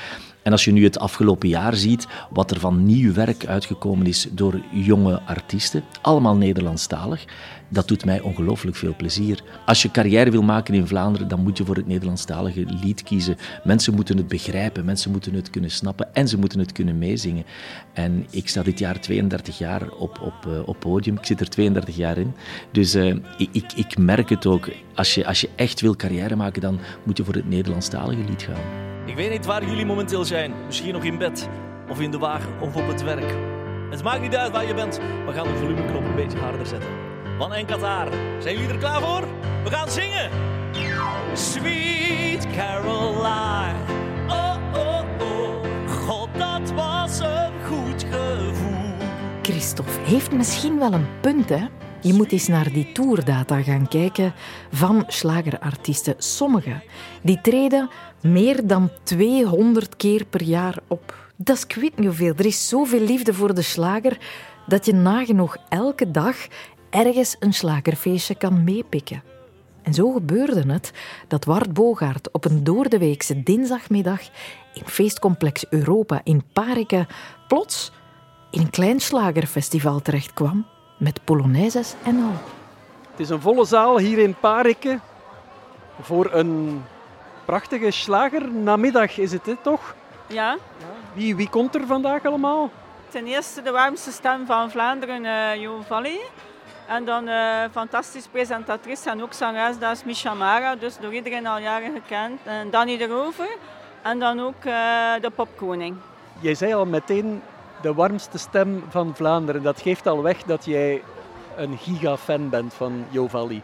En als je nu het afgelopen jaar ziet, wat er van nieuw werk uitgekomen is door jonge artiesten, allemaal Nederlandstalig, dat doet mij ongelooflijk veel plezier. Als je carrière wil maken in Vlaanderen, dan moet je voor het Nederlandstalige lied kiezen. Mensen moeten het begrijpen, mensen moeten het kunnen snappen en ze moeten het kunnen meezingen. En ik sta dit jaar 32 jaar op, op, eh, op podium. Ik zit er 32 jaar in. Dus eh, ik, ik, ik merk het ook. Als je, als je echt wil carrière maken, dan moet je voor het Nederlandstalige lied gaan. Ik weet niet waar jullie momenteel zijn. Misschien nog in bed, of in de wagen, of op het werk. Het maakt niet uit waar je bent. We gaan de volumeknop een beetje harder zetten. Van en Qatar. Zijn jullie er klaar voor? We gaan zingen! Sweet Caroline. Oh, oh, oh. God, dat was een goed gevoel. Christophe heeft misschien wel een punt, hè? Je moet eens naar die tourdata gaan kijken van slagerartiesten. Sommigen die treden meer dan 200 keer per jaar op. Dat is ik weet niet hoeveel. Er is zoveel liefde voor de slager dat je nagenoeg elke dag ergens een slagerfeestje kan meepikken. En zo gebeurde het dat Wart Bogaert op een doordeweekse dinsdagmiddag in feestcomplex Europa in Parike plots in een klein slagerfestival terechtkwam met polonaises en al. Het is een volle zaal hier in Parikke voor een prachtige slagernamiddag is het, hè, toch? Ja, Wie, wie komt er vandaag allemaal? ten eerste de warmste stem van Vlaanderen, eh Jo Valli. En dan eh fantastisch presentatrice en ook zangeres, dat is Misha Mara, dus door iedereen al jaren gekend. En Danny de Rover en dan ook eh, de popkoning. Jij zei al meteen de warmste stem van Vlaanderen. Dat geeft al weg dat jij een gigafan bent van Jovalli.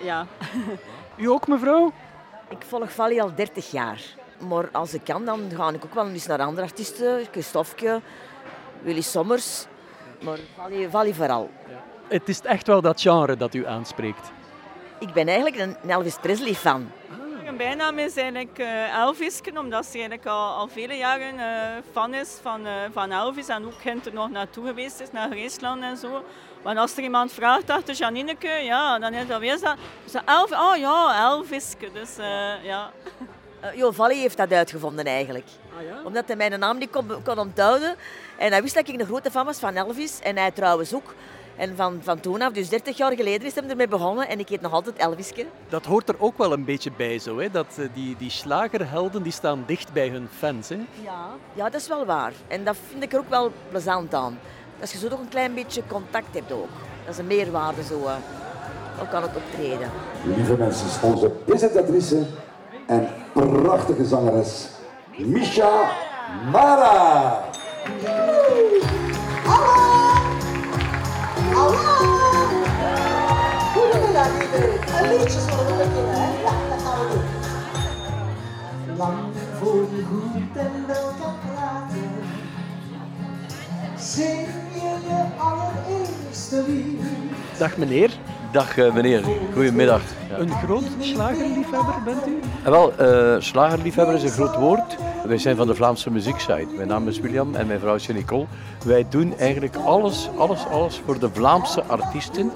Ja. U ook, mevrouw? Ik volg Valley al 30 jaar. Maar als ik kan, dan ga ik ook wel eens naar andere artiesten. Christofke, Willy Sommers. Maar Valley, Valley vooral. Het is echt wel dat genre dat u aanspreekt. Ik ben eigenlijk een Elvis Presley fan. Mijn bijnaam is eigenlijk eh Elvisken, omdat ze eigenlijk al, al vele jaren eh, fan is van, eh, van Elvis. En ook kind er nog naartoe geweest is, naar Greesland en zo. Maar als er iemand vraagt achter Janineke, ja, dan is dat weer zo. zo Elf, oh ja, Elviske. Dus eh, ja. Jo Valley heeft dat uitgevonden eigenlijk. Omdat hij mijn naam niet kon, kon onthouden. En hij wist dat ik een grote fan was van Elvis. En hij trouwens ook. En van, van toen af, dus 30 jaar geleden, is hij ermee begonnen. En ik heet nog altijd Elviske. Dat hoort er ook wel een beetje bij zo, hè? dat eh, die, die slagerhelden die staan dicht bij hun fans. Hè? Ja. ja, dat is wel waar. En dat vind ik er ook wel plezant aan. Dat je zo toch een klein beetje contact hebt ook. Dat is een meerwaarde zo. eh, ook aan het optreden. Lieve mensen, onze presentatrice en prachtige zangeres, Misha Mara. Lang voor goed en wel kan praten, zing je je allereerste lied. Dag meneer. Dag eh, meneer, goedemiddag. Ja. Een groot slagerliefhebber bent u? En wel, eh, slagerliefhebber is een groot woord. Wij zijn van de Vlaamse muzieksite. Mijn naam is William en mijn vrouw is Nicole. Wij doen eigenlijk alles, alles, alles voor de Vlaamse artiesten.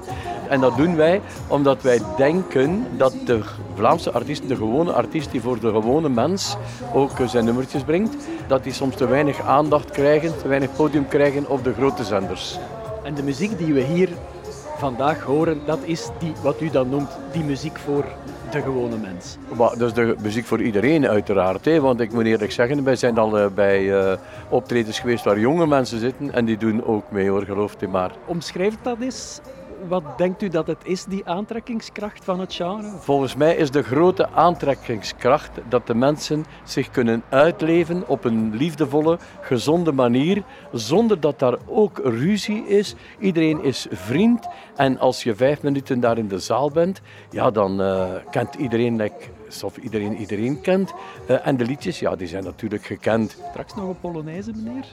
En dat doen wij omdat wij denken dat de Vlaamse artiest, de gewone artiest die voor de gewone mens ook eh, zijn nummertjes brengt, dat die soms te weinig aandacht krijgen, te weinig podium krijgen op de grote zenders. En de muziek die we hier vandaag horen, dat is die, wat u dan noemt, die muziek voor de gewone mens? Maar dat is de muziek voor iedereen uiteraard. Hè? Want ik moet eerlijk zeggen, wij zijn al eh, bij eh, optredens geweest waar jonge mensen zitten en die doen ook mee hoor, gelooft u maar. Omschrijf dat eens. Wat denkt u dat het is, die aantrekkingskracht van het genre? Volgens mij is de grote aantrekkingskracht dat de mensen zich kunnen uitleven op een liefdevolle, gezonde manier, zonder dat daar ook ruzie is. Iedereen is vriend en als je vijf minuten daar in de zaal bent, ja, dan eh, kent iedereen like, alsof iedereen iedereen kent. Eh, en de liedjes, ja, die zijn natuurlijk gekend. Straks nog een Polonaise, meneer?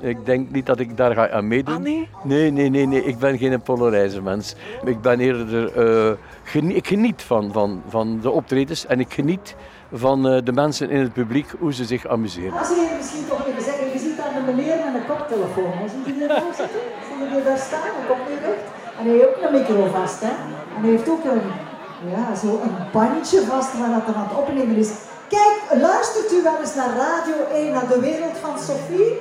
Ik denk niet dat ik daar ga aan meedoen. Ah, nee? Nee, nee, nee, nee. Ik ben geen Polonaise mens. Ik ben eerder... eh, genie- ik geniet van, van, van de optredens en ik geniet van eh, de mensen in het publiek, hoe ze zich amuseren. Als je misschien toch even zeggen, je ziet aan de meneer met een koptelefoon. Ziet u die daar zitten? Zie je die daar staan? Nu recht. En hij heeft ook een micro vast. Hè. En hij heeft ook een, ja, zo een bandje vast waar dat aan het opnemen is. Kijk, luistert u wel eens naar Radio 1, naar de wereld van Sophie?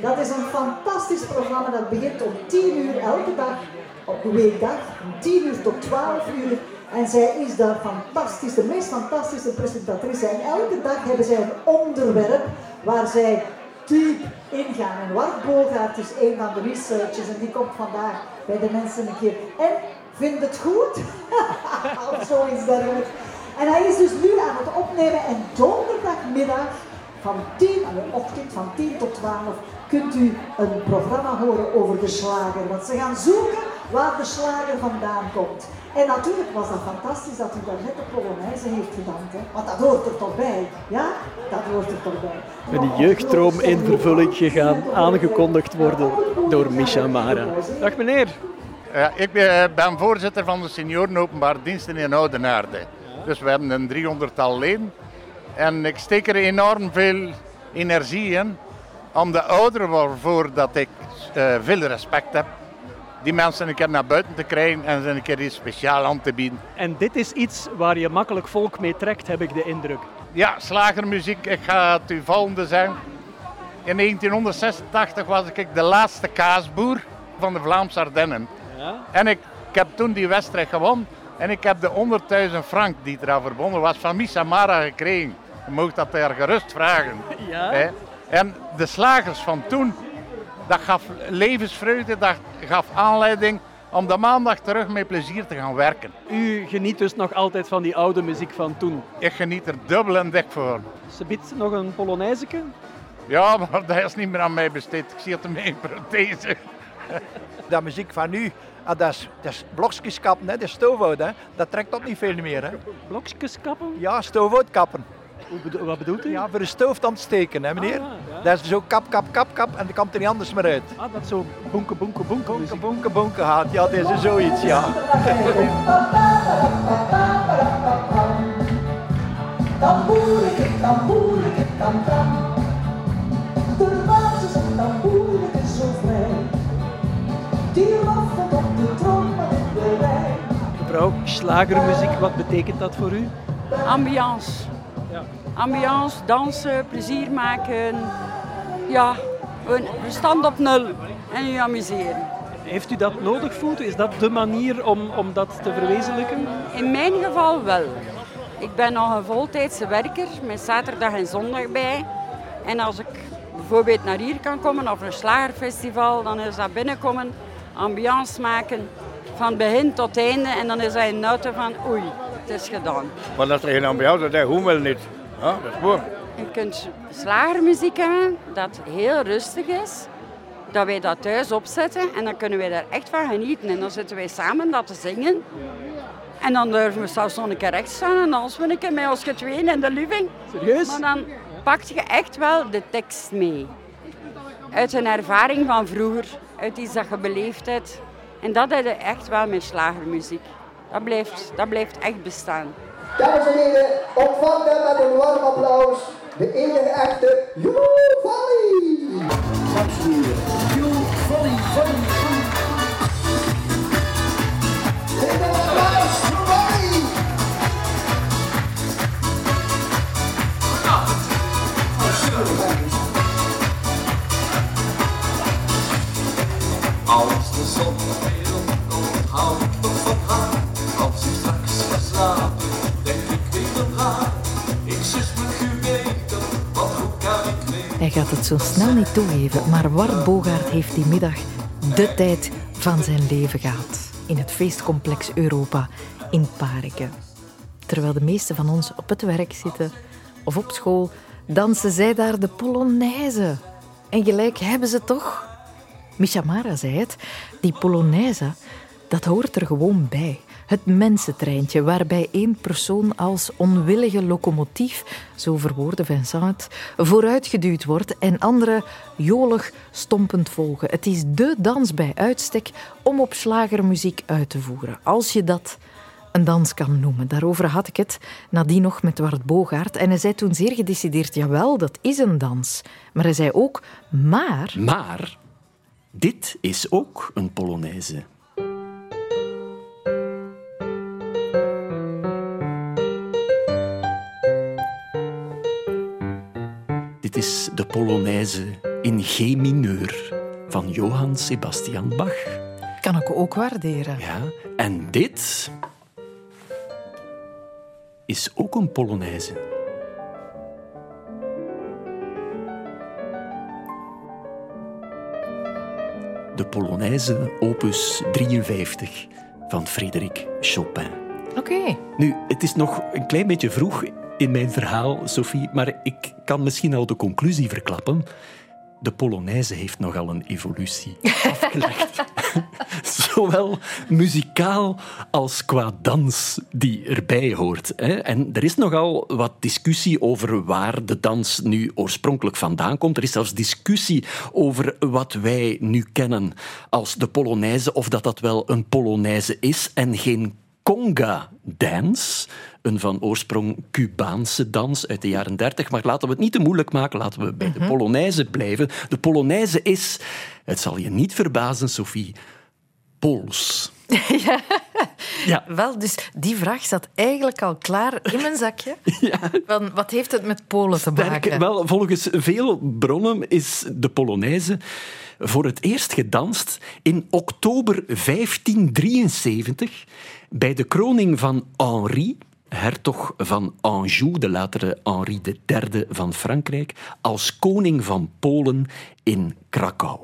Dat is een fantastisch programma dat begint om 10 uur elke dag, op de weekdag, van 10 uur tot 12 uur. En zij is daar fantastisch, de meest fantastische presentatrice. En elke dag hebben zij een onderwerp waar zij diep ingaan. En Wart is een van de researchers en die komt vandaag bij de mensen een keer. En vindt het goed? of zoiets dergelijks. En hij is dus nu aan het opnemen en donderdagmiddag van 10, aan de ochtend van 10 tot 12 kunt u een programma horen over de slager. Want ze gaan zoeken waar de slager vandaan komt. En natuurlijk was dat fantastisch dat u daar net de Polonaise heeft gedankt. Hè? Want dat hoort er toch bij. Ja, dat hoort er toch bij. Met een jeugddroom in vervulling gegaan, aangekondigd worden door Misha Mara. Dag meneer. Ja, ik ben, ben voorzitter van de senioren openbaar diensten in Oudenaarde. Dus we hebben een 300-tal leden. En ik steek er enorm veel energie in om de ouderen waarvoor dat ik eh, veel respect heb, die mensen een keer naar buiten te krijgen en ze een keer iets speciaal aan te bieden. En dit is iets waar je makkelijk volk mee trekt, heb ik de indruk. Ja, slagermuziek, ik ga het u volgende zeggen. In 1986 was ik de laatste kaasboer van de Vlaamse Ardennen. Ja? En ik, ik heb toen die wedstrijd gewonnen. En ik heb de 100.000 frank die eraan verbonden was van Misa Mara gekregen. Je mag dat daar gerust vragen. Ja? Hè. En de slagers van toen, dat gaf levensvreugde, dat gaf aanleiding om de maandag terug met plezier te gaan werken. U geniet dus nog altijd van die oude muziek van toen. Ik geniet er dubbel en dik voor. Ze biedt nog een Polonaiseke. Ja, maar dat is niet meer aan mij besteed. Ik zie het in mijn prothese. Dat muziek van nu, ah, dat is, dat is blokjes kappen, hè, dat is stoofhout. Hè. Dat trekt tot niet veel meer. Hè. Blokjes kappen? Ja, stoofhout kappen. Bedo- wat bedoelt u? Ja, voor de stoof te steken, hè, meneer. Ah, ja. Dat is zo kap, kap, kap, kap en dan komt er niet anders meer uit. Ah, dat zo bonke, bonke, bonke Bonke, bonke, bonke gaat. Ja, dat is zoiets, ja. slagermuziek, wat betekent dat voor u? Ambiance. Ambiance, dansen, plezier maken. Ja, een verstand op nul en je amuseren. Heeft u dat nodig, voelt u? Is dat de manier om, om dat te verwezenlijken? In mijn geval wel. Ik ben nog een voltijdse werker met zaterdag en zondag bij. En als ik bijvoorbeeld naar hier kan komen of een slagerfestival, dan is dat binnenkomen, ambiance maken van begin tot einde. En dan is dat een auto van oei, het is gedaan. Maar dat is geen ambiance, dat hoe wel niet. Ja, dat is mooi. Je kunt slagermuziek hebben dat heel rustig is. Dat wij dat thuis opzetten en dan kunnen wij daar echt van genieten. En dan zitten wij samen dat te zingen. En dan durven we zelfs nog een keer recht staan en dan we een keer met ons tweeën in de living. Serieus? Maar dan pak je echt wel de tekst mee. Uit een ervaring van vroeger, uit iets dat je beleefd hebt. En dat je echt wel met slagermuziek. Dat blijft, dat blijft echt bestaan. Dames en heren, ontvangt hem met een warm applaus. De enige echte Joe Valley. Dames en heren, Joe Valley, Valley, Valley straks denk ik. Ik kan ik? Hij gaat het zo snel niet toegeven, maar Wart Bogaert heeft die middag de tijd van zijn leven gehad. In het feestcomplex Europa in Pariken. Terwijl de meesten van ons op het werk zitten of op school, dansen zij daar de Polonaise. En gelijk hebben ze toch? Misha Mara zei het, die Polonaise, dat hoort er gewoon bij. Het mensentreintje waarbij één persoon als onwillige locomotief, zo verwoordde Vincent, vooruitgeduwd wordt en anderen jolig stompend volgen. Het is dé dans bij uitstek om op slagermuziek uit te voeren. Als je dat een dans kan noemen. Daarover had ik het nadien nog met Wart Bogaert. En hij zei toen zeer gedecideerd, jawel, dat is een dans. Maar hij zei ook. Maar, dit is ook een Polonaise. Dit is de Polonaise in G mineur van Johann Sebastian Bach. Kan ik ook waarderen. Ja, en dit is ook een Polonaise. De Polonaise opus 53 van Frédéric Chopin. Oké. Nu, het is nog een klein beetje vroeg in mijn verhaal, Sophie, maar ik kan misschien al de conclusie verklappen. De Polonaise heeft nogal een evolutie afgelegd. Zowel muzikaal als qua dans die erbij hoort. Hè. En er is nogal wat discussie over waar de dans nu oorspronkelijk vandaan komt. Er is zelfs discussie over wat wij nu kennen als de Polonaise, of dat dat wel een Polonaise is en geen conga-dance. Een van oorsprong Cubaanse dans uit de jaren 30. Maar laten we het niet te moeilijk maken. Laten we bij de Polonaise blijven. De Polonaise is, het zal je niet verbazen, Sophie, Pools. ja. Wel, dus die vraag zat eigenlijk al klaar in mijn zakje. Van, wat heeft het met Polen te maken? Wel, volgens veel bronnen is de Polonaise voor het eerst gedanst in oktober 1573 bij de kroning van Henri, hertog van Anjou, de latere Henri III van Frankrijk, als koning van Polen in Krakau.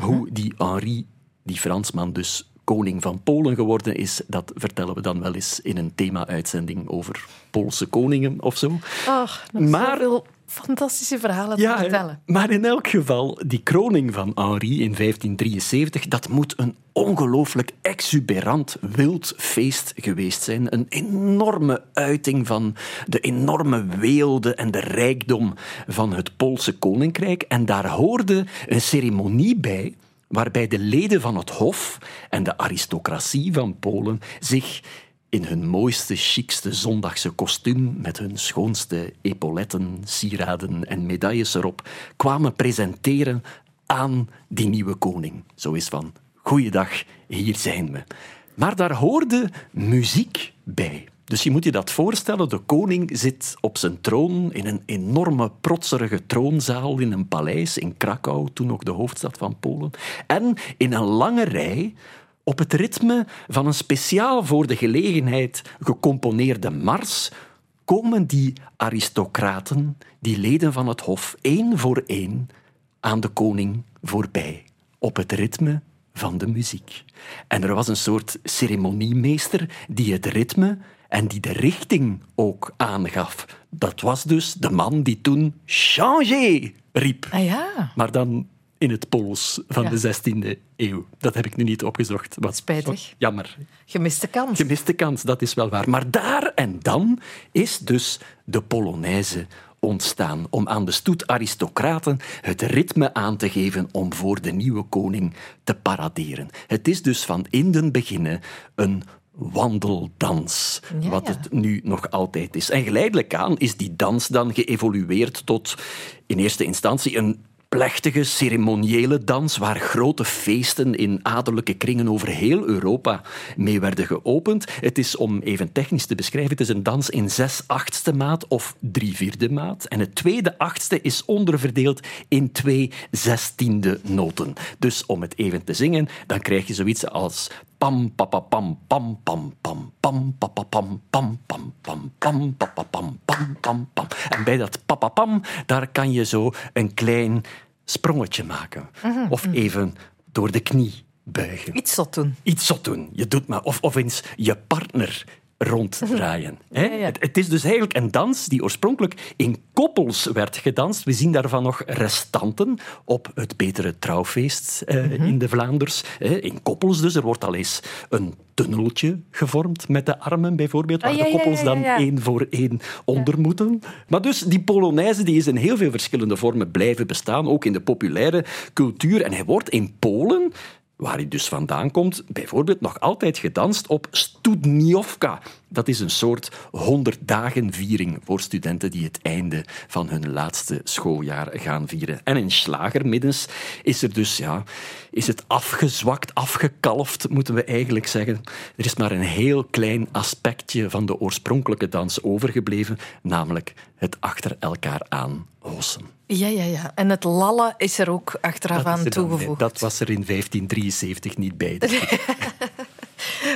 Hoe die Henri, die Fransman, dus koning van Polen geworden is, dat vertellen we dan wel eens in een thema-uitzending over Poolse koningen of zo. Ach, Maar- zoveel fantastische verhalen te Ja, vertellen. maar in elk geval, die kroning van Henri in 1573, dat moet een ongelooflijk exuberant, wild feest geweest zijn. Een enorme uiting van de enorme weelde en de rijkdom van het Poolse koninkrijk. En daar hoorde een ceremonie bij waarbij de leden van het hof en de aristocratie van Polen zich in hun mooiste, chicste zondagse kostuum met hun schoonste epauletten, sieraden en medailles erop kwamen presenteren aan die nieuwe koning. Zo is van, goeiedag, hier zijn we. Maar daar hoorde muziek bij. Dus je moet je dat voorstellen, de koning zit op zijn troon in een enorme protserige troonzaal in een paleis in Krakau, toen nog de hoofdstad van Polen. En in een lange rij op het ritme van een speciaal voor de gelegenheid gecomponeerde mars komen die aristocraten, die leden van het hof, één voor één aan de koning voorbij. Op het ritme van de muziek. En er was een soort ceremoniemeester die het ritme en die de richting ook aangaf. Dat was dus de man die toen changer riep. Ah ja. Maar dan in het Pools van Ja. de 16e eeuw. Dat heb ik nu niet opgezocht. Wat Spijtig. Jammer. Gemiste kans. Gemiste kans, dat is wel waar. Maar daar en dan is dus de Polonaise ontstaan om aan de stoet aristocraten het ritme aan te geven om voor de nieuwe koning te paraderen. Het is dus van in den beginnen een wandeldans, Ja, wat het nu nog altijd is. En geleidelijk aan is die dans dan geëvolueerd tot in eerste instantie een plechtige, ceremoniële dans waar grote feesten in adellijke kringen over heel Europa mee werden geopend. Het is, om even technisch te beschrijven, het is een dans in zes achtste maat of drie vierde maat. En het tweede achtste is onderverdeeld in twee zestiende noten. Dus om het even te zingen, dan krijg je zoiets als pam papa pam pam pam pam pam papa pam pam pam pam pam papa pam pam pam pam. En bij dat papa pam, daar kan je zo een klein sprongetje maken. Mhm. Of even door de knie buigen. Iets zot doen. Iets zot doen. Je doet maar. Of, of eens je partner ronddraaien. hè. Ja, ja. Het, het is dus eigenlijk een dans die oorspronkelijk in koppels werd gedanst. We zien daarvan nog restanten op het Betere Trouwfeest eh, Mhm. in de Vlaanders. hè. In koppels dus. Er wordt al eens een tunneltje gevormd met de armen bijvoorbeeld, waar Ah, ja, de koppels dan één voor één onder moeten. Maar dus die Polonaise die is in heel veel verschillende vormen blijven bestaan, ook in de populaire cultuur. En hij wordt in Polen waar hij dus vandaan komt, bijvoorbeeld nog altijd gedanst op Studniówka. Dat is een soort 100 dagen viering voor studenten die het einde van hun laatste schooljaar gaan vieren. En in slagermiddens is er dus, ja, is het afgezwakt, afgekalfd, moeten we eigenlijk zeggen. Er is maar een heel klein aspectje van de oorspronkelijke dans overgebleven, namelijk het achter elkaar aan hossen. Ja, ja, ja. En het lallen is er ook achteraf aan dan- toegevoegd. Dat was er in 1573 niet bij.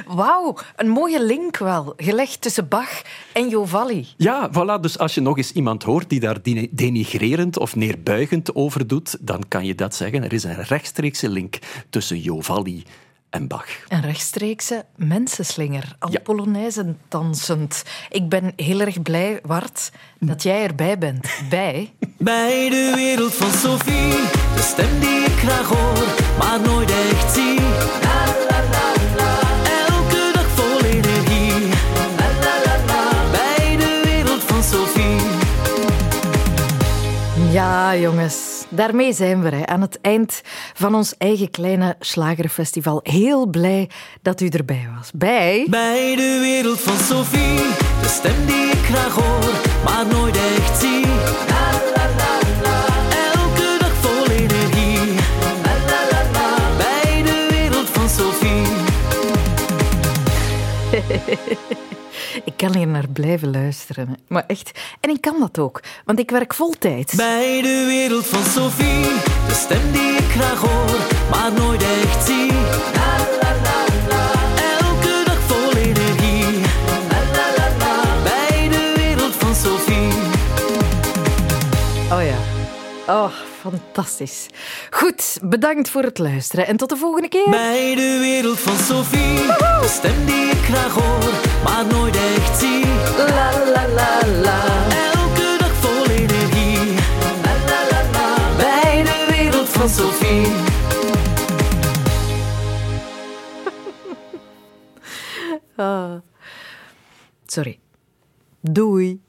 Wauw, een mooie link wel. Gelegd tussen Bach en Jovalli. Ja, voilà. Dus als je nog eens iemand hoort die daar deni- denigrerend of neerbuigend over doet, dan kan je dat zeggen. Er is een rechtstreekse link tussen Jovalli en Bach. Een rechtstreekse mensenslinger, al polonaise dansend. Ik ben heel erg blij, Wart, dat jij erbij bent. Bij... Bij de wereld van Sophie, de stem die ik graag hoor, maar nooit echt zie. La, la, la, la. Elke dag vol energie. La, la, la, la. Bij de wereld van Sophie. Ja, jongens, daarmee zijn we hè, aan het eind van ons eigen kleine slagerfestival. Heel blij dat u erbij was. Bij... Bij de wereld van Sophie, de stem die ik graag hoor, maar nooit echt zie. La, la, la, la. Elke dag vol energie. La, la, la, la. Bij de wereld van Sophie. Ik kan hier naar blijven luisteren. Maar echt. En ik kan dat ook, want ik werk voltijds. Bij de wereld van Sophie, de stem die ik graag hoor, maar nooit echt zie. La, la, la, la. Elke dag vol energie. La, la, la, la. Bij de wereld van Sophie. Oh ja. Oh, fantastisch. Goed, bedankt voor het luisteren en tot de volgende keer. Bij de wereld van Sophie, de stem die ik graag hoor, maar nooit echt zie. La la la la. Elke dag vol energie. La la la la. Bij de wereld van Sophie. Ah. Sorry. Doei.